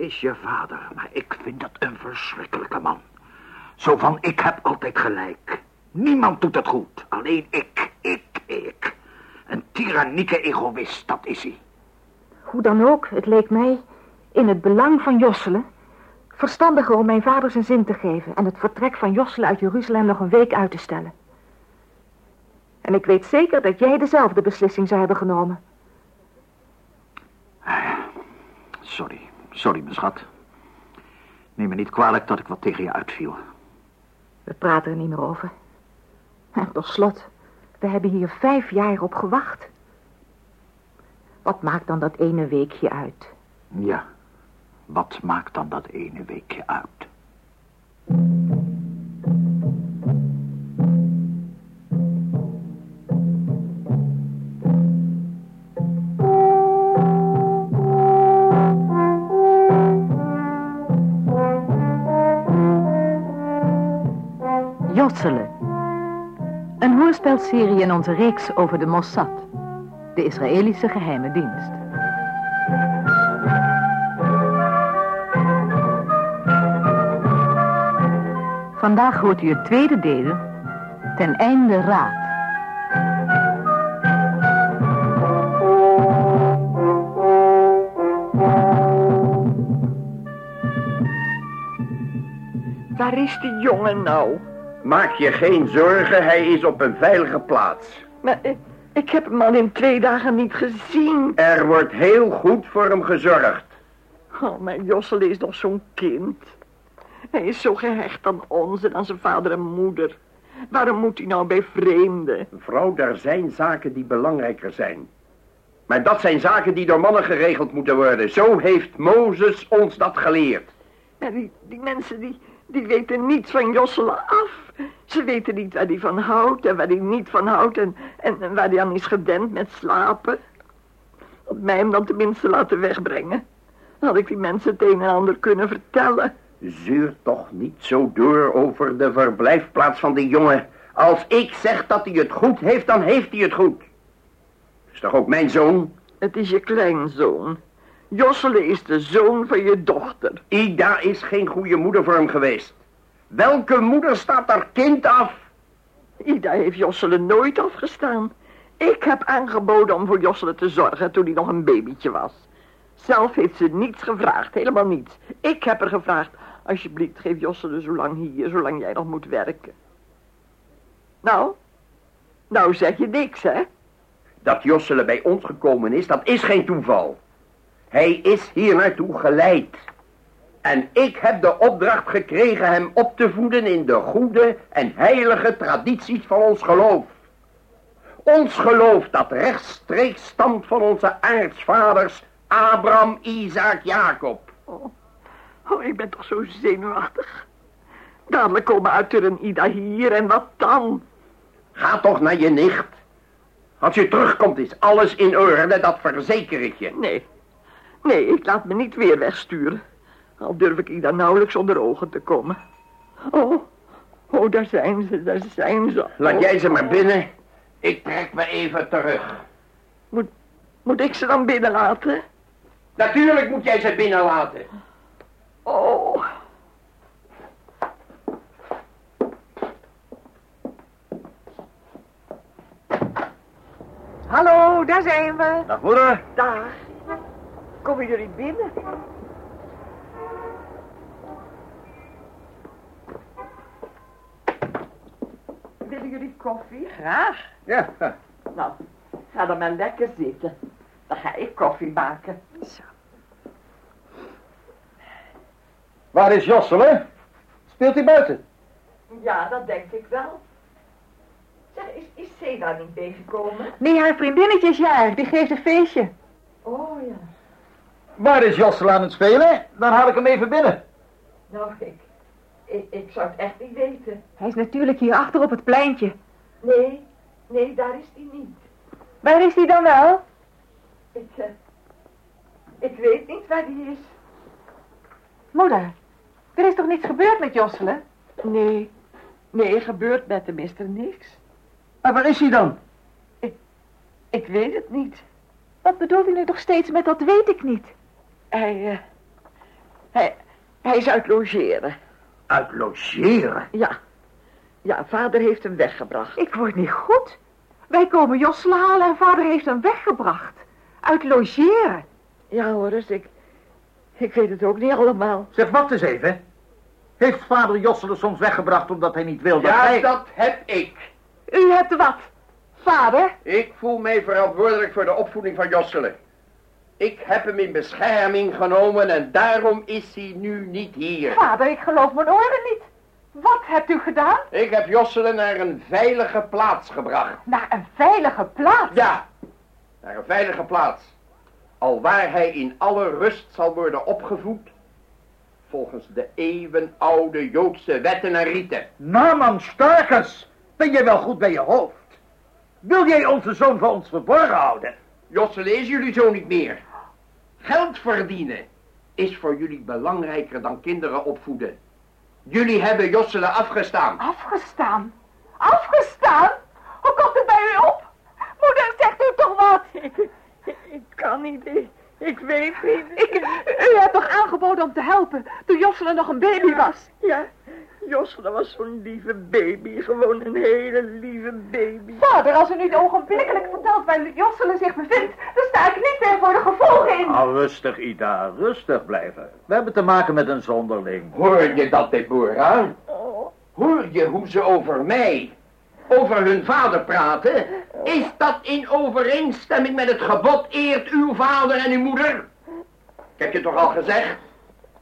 is je vader, maar ik vind dat een verschrikkelijke man. Zo van, ik heb altijd gelijk. Niemand doet het goed, alleen ik, ik, ik. Een tyrannieke egoïst, dat is hij. Hoe dan ook, het leek mij in het belang van Josselen verstandiger om mijn vader zijn zin te geven en het vertrek van Josselen uit Jeruzalem nog een week uit te stellen. En ik weet zeker dat jij dezelfde beslissing zou hebben genomen. Sorry, sorry, mijn schat. Neem me niet kwalijk dat ik wat tegen je uitviel. We praten er niet meer over. En tot slot, we hebben hier vijf jaar op gewacht. Wat maakt dan dat ene weekje uit? Ja, wat maakt dan dat ene weekje uit? Een hoorspelserie in onze reeks over de Mossad, de Israëlische geheime dienst. Vandaag hoort u het tweede deel, ten einde raad. Waar is die jongen nou? Maak je geen zorgen, hij is op een veilige plaats. Maar ik, ik heb hem al in twee dagen niet gezien. Er wordt heel goed voor hem gezorgd. Oh, mijn Jossel is nog zo'n kind. Hij is zo gehecht aan ons en aan zijn vader en moeder. Waarom moet hij nou bij vreemden? Vrouw, er zijn zaken die belangrijker zijn. Maar dat zijn zaken die door mannen geregeld moeten worden. Zo heeft Mozes ons dat geleerd. En die, die mensen die, die weten niets van Josselen af. Ze weten niet waar hij van houdt en waar hij niet van houdt en, en, en waar hij aan is gedend met slapen. Had mij hem dan tenminste laten wegbrengen. Dan had ik die mensen het een en ander kunnen vertellen. Zeur toch niet zo door over de verblijfplaats van die jongen. Als ik zeg dat hij het goed heeft, dan heeft hij het goed. Is toch ook mijn zoon? Het is je kleinzoon. Josselen is de zoon van je dochter. Ida is geen goede moeder voor hem geweest. Welke moeder staat haar kind af? Ida heeft Josselen nooit afgestaan. Ik heb aangeboden om voor Josselen te zorgen toen hij nog een babytje was. Zelf heeft ze niets gevraagd, helemaal niets. Ik heb er gevraagd, alsjeblieft geef Josselen zo lang hier, zolang jij nog moet werken. Nou, nou zeg je niks, hè? Dat Josselen bij ons gekomen is, dat is geen toeval. Hij is hier naartoe geleid. En ik heb de opdracht gekregen hem op te voeden in de goede en heilige tradities van ons geloof. Ons geloof dat rechtstreeks stamt van onze aartsvaders Abraham, Isaac, Jacob. Oh, oh, ik ben toch zo zenuwachtig. Dadelijk komen Arthur en Ida hier en wat dan? Ga toch naar je nicht. Als je terugkomt is alles in orde, dat verzeker ik je. Nee, nee, ik laat me niet weer wegsturen. Al durf ik Ida nauwelijks onder ogen te komen. Oh, oh, daar zijn ze, daar zijn ze. Laat jij ze maar binnen. Ik trek me even terug. Moet, moet ik ze dan binnenlaten? Natuurlijk moet jij ze binnenlaten. Oh. Hallo, daar zijn we. Dag moeder. Daar. Komen jullie binnen? Willen jullie koffie? Graag. Ja. Nou, ga dan maar lekker zitten. Dan ga ik koffie maken. Zo. Waar is Josselen? Speelt hij buiten? Ja, dat denk ik wel. Zeg, is, is Seda niet meegekomen? Nee, haar vriendinnetje is jarig. Die geeft een feestje. Oh ja. Waar is Jossel aan het spelen? Dan haal ik hem even binnen. Nou, ik, ik, ik zou het echt niet weten. Hij is natuurlijk hier achter op het pleintje. Nee, nee, daar is hij niet. Waar is hij dan wel? Ik, eh, ik weet niet waar hij is. Moeder, er is toch niets gebeurd met Josselen? Nee, nee, er gebeurt met hem is er niks. Maar waar is hij dan? Ik weet het niet. Wat bedoelt u nu toch steeds met dat weet ik niet? Hij, eh, Hij, hij is uit logeren. Uit logeren? Ja. Ja, vader heeft hem weggebracht. Ik word niet goed. Wij komen Josselen halen en vader heeft hem weggebracht. Uit logeren. Ja, Horace, ik... Ik weet het ook niet allemaal. Zeg, wacht eens even. Heeft vader Josselen soms weggebracht omdat hij niet wil dat Ja, hij... dat heb ik. U hebt wat? Vader? Ik voel mij verantwoordelijk voor de opvoeding van Josselen. Ik heb hem in bescherming genomen en daarom is hij nu niet hier. Vader, ik geloof mijn oren niet. Wat hebt u gedaan? Ik heb Josselen naar een veilige plaats gebracht. Naar een veilige plaats. Ja, naar een veilige plaats. Alwaar hij in alle rust zal worden opgevoed. Volgens de eeuwenoude Joodse wetten en riten. Naman Starkers, ben jij wel goed bij je hoofd? Wil jij onze zoon voor ons verborgen houden? Josselen is jullie zo niet meer. Geld verdienen is voor jullie belangrijker dan kinderen opvoeden. Jullie hebben Josselen afgestaan. Afgestaan? Afgestaan? Hoe komt het bij u op? Moeder, zegt u toch wat? Ik kan niet, ik, ik weet niet. Ik, u hebt toch aangeboden om te helpen toen Josselen nog een baby was? Ja, Josselen was zo'n lieve baby. Gewoon een hele lieve baby. Vader, als u niet ogenblikkelijk vertelt waar Josselen zich bevindt, dan sta ik niet meer voor de gevolgen in. Nou, rustig, Ida. Rustig blijven. We hebben te maken met een zonderling. Hoor je dat, Deborah? Hoor je hoe ze over mij, over hun vader praten? Is dat in overeenstemming met het gebod eert uw vader en uw moeder? Ik heb je toch al gezegd?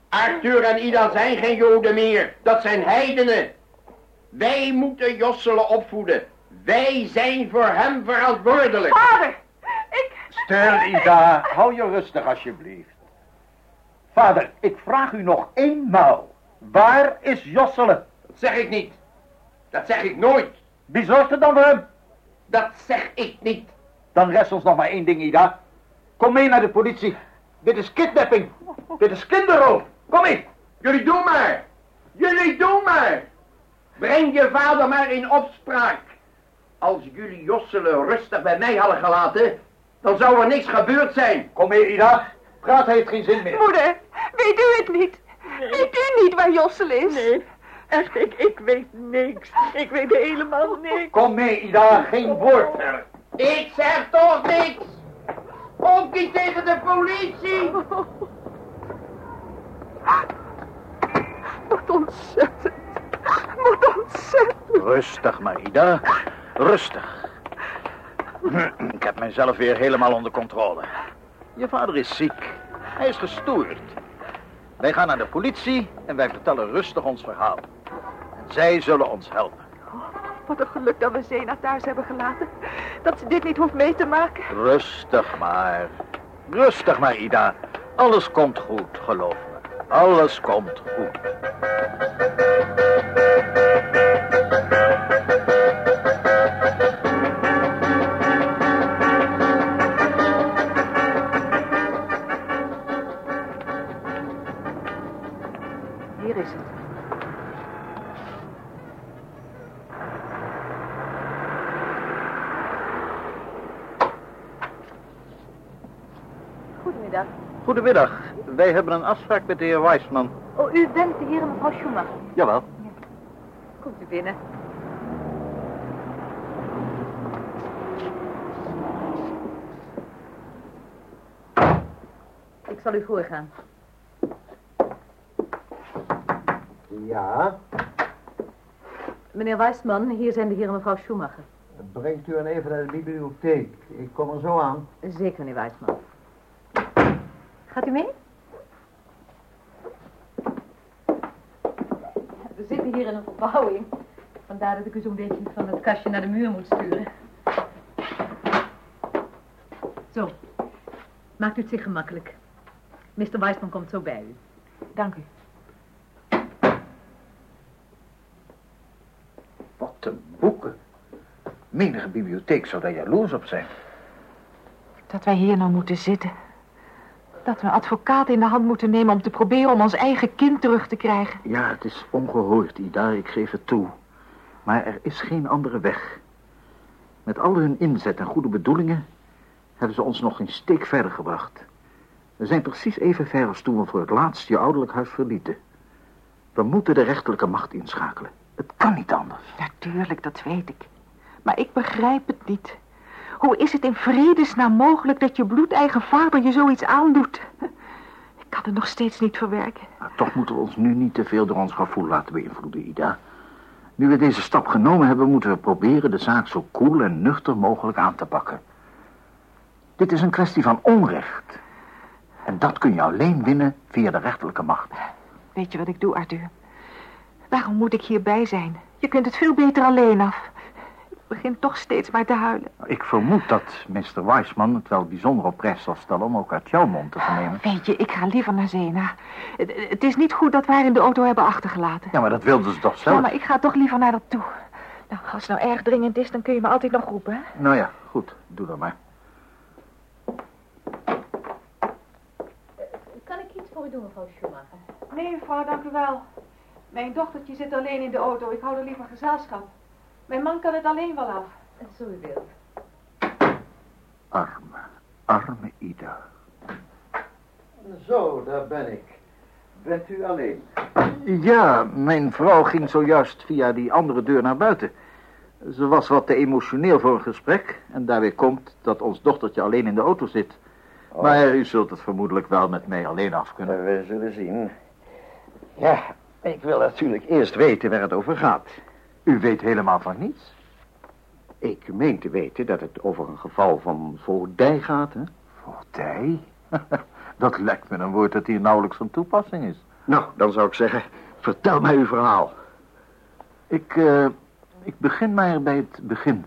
Arthur en Ida zijn geen joden meer. Dat zijn heidenen. Wij moeten Josselen opvoeden. Wij zijn voor hem verantwoordelijk. Vader, ik... Stil, Ida. Hou je rustig, alsjeblieft. Vader, ik vraag u nog eenmaal. Waar is Josselen? Dat zeg ik niet. Dat zeg ik nooit. Wie zorgt er dan voor hem? Dat zeg ik niet. Dan rest ons nog maar één ding, Ida. Kom mee naar de politie. Dit is kidnapping. Dit is kinderroof. Kom mee. Jullie doen maar. Jullie doen maar. Breng je vader maar in opspraak. Als jullie Josselen rustig bij mij hadden gelaten, dan zou er niks gebeurd zijn. Kom mee, Ida. Praat heeft geen zin meer. Moeder, weet u het niet? Weet u niet waar Josselen is? Nee, echt, ik, ik weet niks. Ik weet helemaal niks. Kom mee, Ida. Geen woord verder. Ik zeg toch niks. Ook niet tegen de politie. Wat ontzettend. Wat ontzettend. Rustig, maar, Ida. Rustig. Ik heb mijzelf weer helemaal onder controle. Je vader is ziek. Hij is gestoord. Wij gaan naar de politie en wij vertellen rustig ons verhaal. En zij zullen ons helpen. Wat een geluk dat we Zena thuis hebben gelaten. Dat ze dit niet hoeft mee te maken. Rustig maar. Rustig maar, Ida. Alles komt goed, geloof me. Alles komt goed. Hier is het. Goedemiddag. Goedemiddag. Wij hebben een afspraak met de heer Weisman. Oh, u bent de heer en mevrouw Schumacher. Jawel. Komt u binnen. Ik zal u voorgaan. Ja, Meneer Weisman, hier zijn de heer en mevrouw Schumacher. brengt u hen even naar de bibliotheek. Ik kom er zo aan. Zeker, meneer Weisman. Gaat u mee? We zitten hier in een verbouwing. Vandaar dat ik u zo'n beetje van het kastje naar de muur moet sturen. Zo. Maakt u het zich gemakkelijk. Mr. Weisman komt zo bij u. Dank u. Wat een boeken. Menige bibliotheek zou daar jaloers op zijn. Dat wij hier nou moeten zitten. Dat we een advocaat in de hand moeten nemen om te proberen om ons eigen kind terug te krijgen. Ja, het is ongehoord, Ida, ik geef het toe. Maar er is geen andere weg. Met al hun inzet en goede bedoelingen... hebben ze ons nog een steek verder gebracht. We zijn precies even ver als toen we voor het laatst je ouderlijk huis verlieten. We moeten de rechterlijke macht inschakelen. Het kan niet anders. Natuurlijk, dat weet ik. Maar ik begrijp het niet. Hoe is het in vredesnaam mogelijk dat je bloedeigen vader je zoiets aandoet? Ik kan het nog steeds niet verwerken. Maar toch moeten we ons nu niet te veel door ons gevoel laten beïnvloeden, Ida. Nu we deze stap genomen hebben, moeten we proberen de zaak zo koel en nuchter mogelijk aan te pakken. Dit is een kwestie van onrecht. En dat kun je alleen winnen via de rechterlijke macht. Weet je wat ik doe, Arthur? Waarom moet ik hierbij zijn? Je kunt het veel beter alleen af. Ik begin toch steeds maar te huilen. Ik vermoed dat Mr. Weisman het wel bijzonder op prijs zal stellen om ook uit jouw mond te vernemen. Weet je, ik ga liever naar Zena. Het, het is niet goed dat we haar in de auto hebben achtergelaten. Ja, maar dat wilden ze toch zelf? Ja, maar ik ga toch liever naar dat toe. Nou, als het nou erg dringend is, dan kun je me altijd nog roepen, hè? Nou ja, goed. Doe dat maar. Kan ik iets voor u doen, mevrouw Schumacher? Nee, mevrouw, dank u wel. Mijn dochtertje zit alleen in de auto. Ik hou er liever gezelschap. Mijn man kan het alleen wel af. Zo u wilt. Arme, arme Ida. Zo, daar ben ik. Bent u alleen? Ja, mijn vrouw ging zojuist via die andere deur naar buiten. Ze was wat te emotioneel voor een gesprek. En daarbij komt dat ons dochtertje alleen in de auto zit. Maar u zult het vermoedelijk wel met mij alleen af kunnen. We zullen zien. Ja, ik wil natuurlijk eerst weten waar het over gaat. U weet helemaal van niets. Ik meen te weten dat het over een geval van voogdij gaat, hè? Voogdij? Dat lijkt me een woord dat hier nauwelijks van toepassing is. Nou, dan zou ik zeggen, vertel mij uw verhaal. Ik, eh, ik begin maar bij het begin.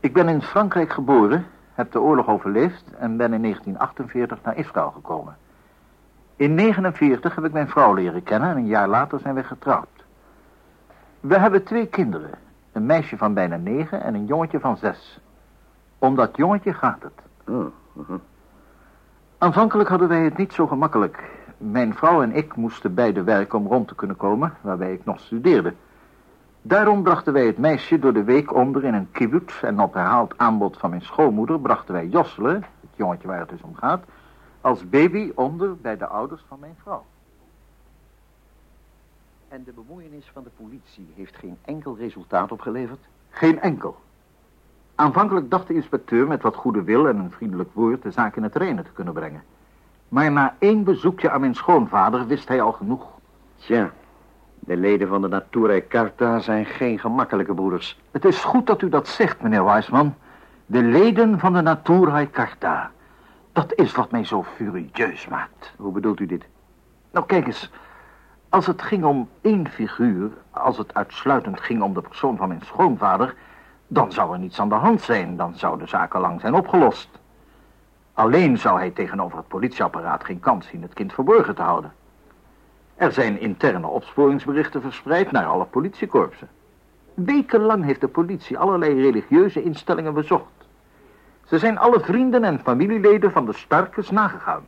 Ik ben in Frankrijk geboren, heb de oorlog overleefd en ben in 1948 naar Israël gekomen. In 1949 heb ik mijn vrouw leren kennen en een jaar later zijn we getrouwd. We hebben twee kinderen, een meisje van bijna negen en een jongetje van zes. Om dat jongetje gaat het. Oh, mhm. Aanvankelijk hadden wij het niet zo gemakkelijk. Mijn vrouw en ik moesten beide werken om rond te kunnen komen, waarbij ik nog studeerde. Daarom brachten wij het meisje door de week onder in een kibbutz... en op herhaald aanbod van mijn schoonmoeder brachten wij Jossele, het jongetje waar het dus om gaat... als baby onder bij de ouders van mijn vrouw. En de bemoeienis van de politie heeft geen enkel resultaat opgeleverd? Geen enkel. Aanvankelijk dacht de inspecteur met wat goede wil en een vriendelijk woord de zaak in het reinen te kunnen brengen. Maar na één bezoekje aan mijn schoonvader wist hij al genoeg. Tja, de leden van de Natura Carta zijn geen gemakkelijke broeders. Het is goed dat u dat zegt, meneer Weisman. De leden van de Natura Carta. Dat is wat mij zo furieus maakt. Hoe bedoelt u dit? Nou, kijk eens. Als het ging om één figuur, als het uitsluitend ging om de persoon van mijn schoonvader... dan zou er niets aan de hand zijn, dan zou de zaak lang zijn opgelost. Alleen zou hij tegenover het politieapparaat geen kans zien het kind verborgen te houden. Er zijn interne opsporingsberichten verspreid naar alle politiekorpsen. Wekenlang heeft de politie allerlei religieuze instellingen bezocht. Ze zijn alle vrienden en familieleden van de Starkes nagegaan.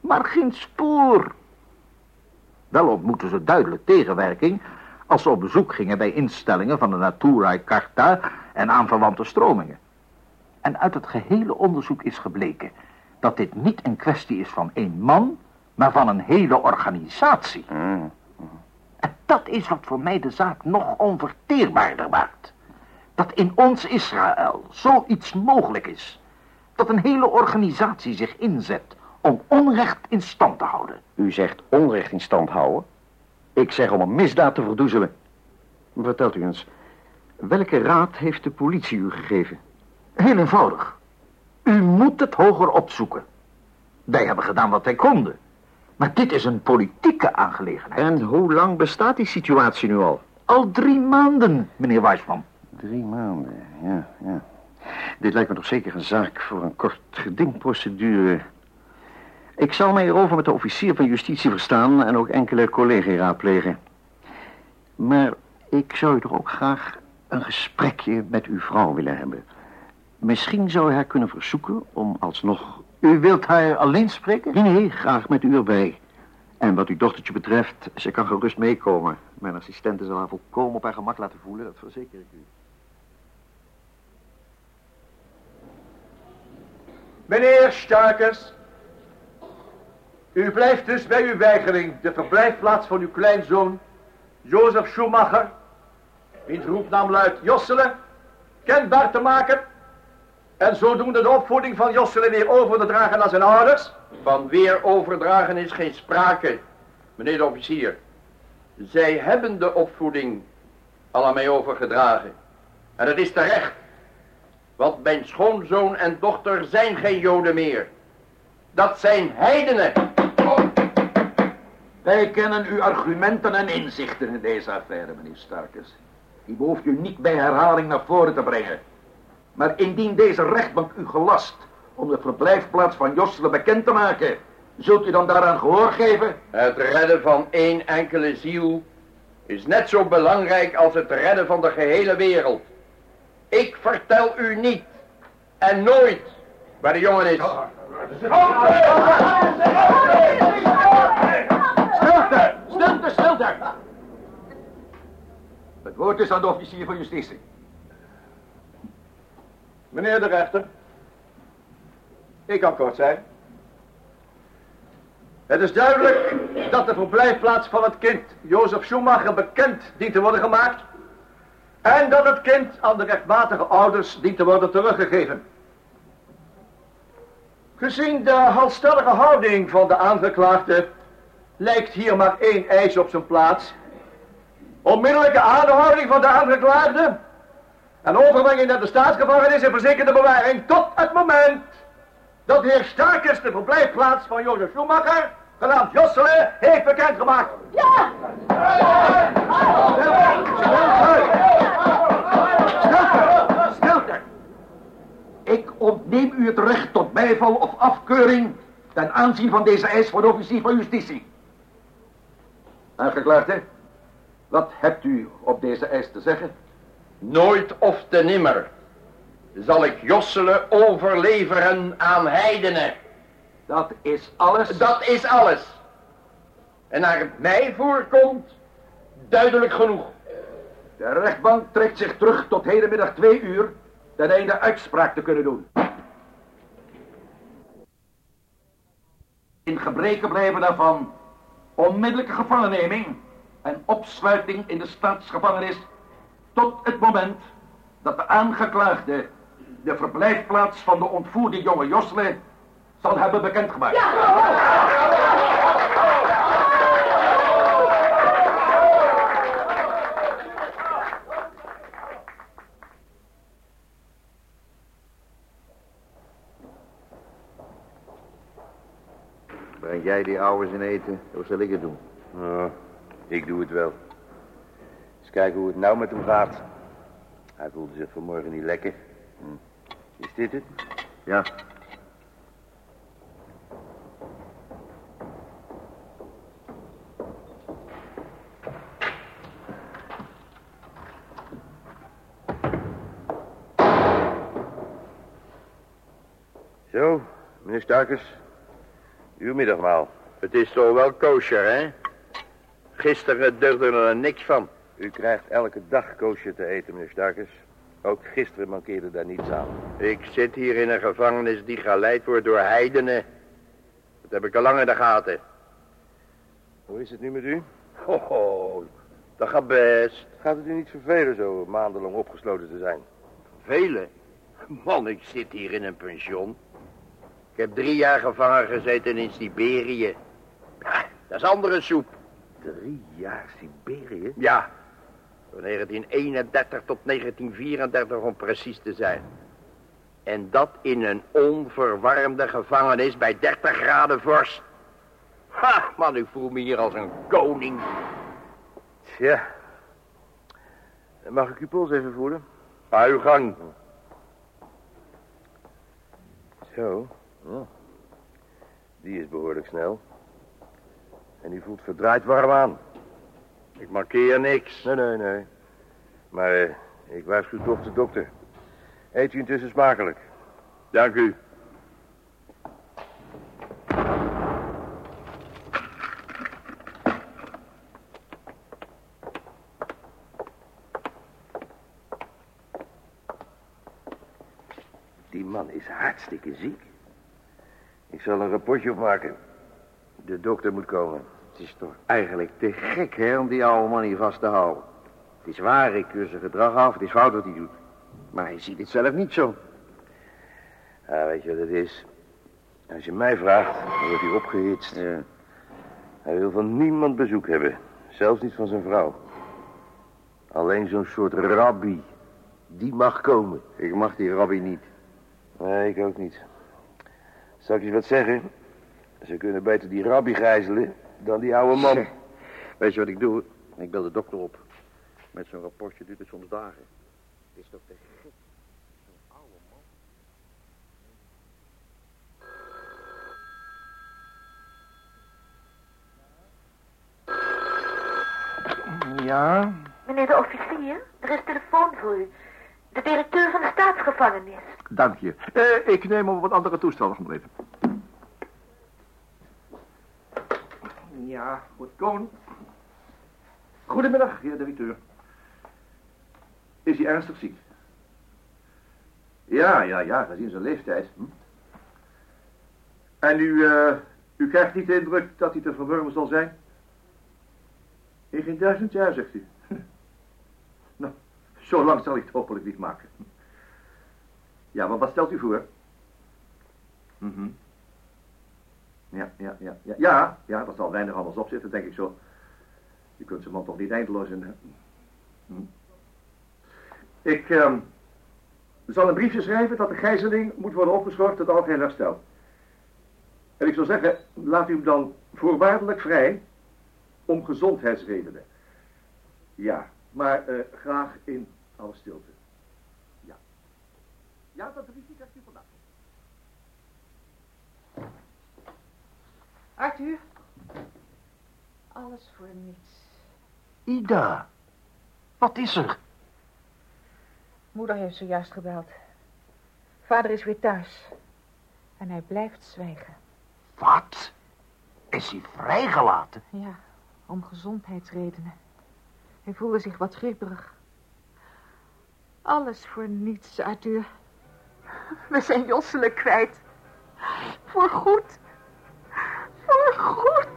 Maar geen spoor. Wel ontmoeten ze duidelijk tegenwerking als ze op bezoek gingen bij instellingen van de Natura Carta en aanverwante stromingen. En uit het gehele onderzoek is gebleken dat dit niet een kwestie is van één man, maar van een hele organisatie. Mm. En dat is wat voor mij de zaak nog onverteerbaarder maakt. Dat in ons Israël zoiets mogelijk is. Dat een hele organisatie zich inzet om onrecht in stand te houden. U zegt onrecht in stand houden? Ik zeg om een misdaad te verdoezelen. Vertelt u eens, welke raad heeft de politie u gegeven? Heel eenvoudig. U moet het hoger opzoeken. Wij hebben gedaan wat wij konden. Maar dit is een politieke aangelegenheid. En hoe lang bestaat die situatie nu al? Al drie maanden, meneer Weisman. Drie maanden, ja, ja. Dit lijkt me toch zeker een zaak voor een kort gedingprocedure. Ik zal mij erover met de officier van justitie verstaan en ook enkele collega's raadplegen. Maar ik zou toch ook graag een gesprekje met uw vrouw willen hebben. Misschien zou ik haar kunnen verzoeken om alsnog... U wilt haar alleen spreken? Nee, nee, graag met u erbij. En wat uw dochtertje betreft, ze kan gerust meekomen. Mijn assistente zal haar volkomen op haar gemak laten voelen, dat verzeker ik u. Meneer Starkers, U blijft dus bij uw weigering de verblijfplaats van uw kleinzoon, Jozef Schumacher, wiens roepnaam luidt Josselen, kenbaar te maken en zodoende de opvoeding van Josselen weer over te dragen aan zijn ouders? Van weer overdragen is geen sprake, meneer de officier. Zij hebben de opvoeding al aan mij overgedragen. En dat is terecht. Want mijn schoonzoon en dochter zijn geen joden meer. Dat zijn heidenen. Wij kennen uw argumenten en inzichten in deze affaire, meneer Starkes. Die behoeft u niet bij herhaling naar voren te brengen. Maar indien deze rechtbank u gelast om de verblijfplaats van Josselen bekend te maken, zult u dan daaraan gehoor geven? Het redden van één enkele ziel is net zo belangrijk als het redden van de gehele wereld. Ik vertel u niet en nooit waar de jongen is. Het woord is aan de officier van justitie. Meneer de rechter, ik kan kort zijn. Het is duidelijk dat de verblijfplaats van het kind Jozef Schumacher bekend dient te worden gemaakt. En dat het kind aan de rechtmatige ouders dient te worden teruggegeven. Gezien de halsstellige houding van de aangeklaagde lijkt hier maar één eis op zijn plaats. Onmiddellijke aanhouding van de aangeklaagde en overbrenging naar de staatsgevangenis in verzekerde bewaring tot het moment dat de heer Starkes de verblijfplaats van Jozef Schumacher, genaamd Josselen, heeft bekendgemaakt. Ja! Stilte! Stilte! Ik ontneem u het recht tot bijval of afkeuring ten aanzien van deze eis voor de officier van justitie. Aangeklaagde, wat hebt u op deze eis te zeggen? Nooit of te nimmer zal ik Josselen overleveren aan heidenen. Dat is alles. Dat is alles. En naar het mij voorkomt, duidelijk genoeg. De rechtbank trekt zich terug tot hedenmiddag twee uur ten einde uitspraak te kunnen doen. In gebreke blijven daarvan onmiddellijke gevangenneming en opsluiting in de staatsgevangenis tot het moment dat de aangeklaagde de verblijfplaats van de ontvoerde jonge Josle zal hebben bekendgemaakt. Jij die ouwers in eten, of zal ik het doen? Oh, ik doe het wel. Eens kijken hoe het nou met hem gaat. Hij voelde zich vanmorgen niet lekker. Hm. Is dit het? Ja. Zo, meneer Starkers. Uw middagmaal. Het is toch wel kosher, hè? Gisteren deugde er niks van. U krijgt elke dag koosje te eten, meneer Starkers. Ook gisteren mankeerde daar niets aan. Ik zit hier in een gevangenis die geleid wordt door heidenen. Dat heb ik al lang in de gaten. Hoe is het nu met u? Ho, ho, dat gaat best. Gaat het u niet vervelen zo maandenlang opgesloten te zijn? Velen. Man, ik zit hier in een pension. Ik heb drie jaar gevangen gezeten in Siberië. Ja, dat is andere soep. Drie jaar Siberië? Ja, van 1931 tot 1934 om precies te zijn. En dat in een onverwarmde gevangenis bij 30 graden vorst. Ha, man, ik voel me hier als een koning. Tja. Mag ik uw pols even voelen? Ga uw gang. Zo. Ja. Die is behoorlijk snel. En u voelt verdraaid warm aan. Ik markeer niks. Nee, nee, nee. Maar eh, ik waarschuw toch de dokter. Eet u intussen smakelijk. Dank u. Die man is hartstikke ziek. Ik zal een rapportje opmaken. De dokter moet komen. Het is toch eigenlijk te gek, hè, om die oude man hier vast te houden. Het is waar, ik keur zijn gedrag af. Het is fout wat hij doet. Maar hij ziet het zelf niet zo. Ja, weet je wat het is? Als je mij vraagt, dan wordt hij opgehitst. Ja. Hij wil van niemand bezoek hebben. Zelfs niet van zijn vrouw. Alleen zo'n soort rabbi. Die mag komen. Ik mag die rabbi niet. Nee, ik ook niet. Zal ik je wat zeggen? Ze kunnen beter die rabbi gijzelen dan die oude man. Weet je wat ik doe? Ik bel de dokter op. Met zo'n rapportje duurt het soms dagen. Het is toch te gek. Zo'n oude man. Ja? Meneer de officier, er is telefoon voor u. De directeur van de staatsgevangenis. Dank je. Eh, ik neem op wat andere toestel nog even. Ja, goed komen. Goedemiddag, heer directeur. Is hij ernstig ziek? Ja, ja, ja, gezien zijn leeftijd. Hm? En u, eh, u krijgt niet de indruk dat hij te verwurmen zal zijn? In geen duizend jaar, zegt u. zo lang zal ik het hopelijk niet maken. Ja, maar wat stelt u voor? Mhm. Ja, ja, ja, ja, ja, ja, dat zal weinig anders op zitten, denk ik zo. Je kunt zijn man toch niet eindeloos in... Hm. Ik ehm, zal een briefje schrijven dat de gijzeling moet worden opgeschort tot algeheel herstel. En ik zou zeggen, laat u hem dan voorwaardelijk vrij om gezondheidsredenen. Ja, maar eh, graag in alle stilte. Ja. Ja, dat briefje krijgt u vandaag. Arthur? Alles voor niets. Ida, wat is er? Moeder heeft zojuist gebeld. Vader is weer thuis. En hij blijft zwijgen. Wat? Is hij vrijgelaten? Ja, om gezondheidsredenen. Hij voelde zich wat grieperig. Alles voor niets, Arthur. We zijn Josselen kwijt. Voor goed. Voor goed.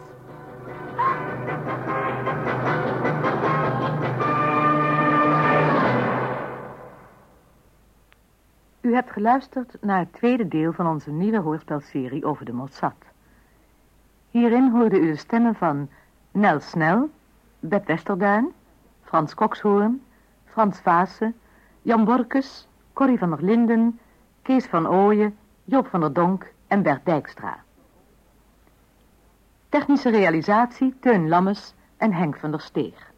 U hebt geluisterd naar het tweede deel van onze nieuwe hoorspelserie over de Mossad. Hierin hoorde u de stemmen van Nel Snel, Beb Westerduin, Frans Kokshoorn, Frans Vaassen, Jan Borkes, Corrie van der Linden, Kees van Ooyen, Joop van der Donk en Bert Dijkstra. Technische realisatie Teun Lammes en Henk van der Steeg.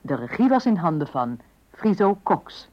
De regie was in handen van Friso Cox.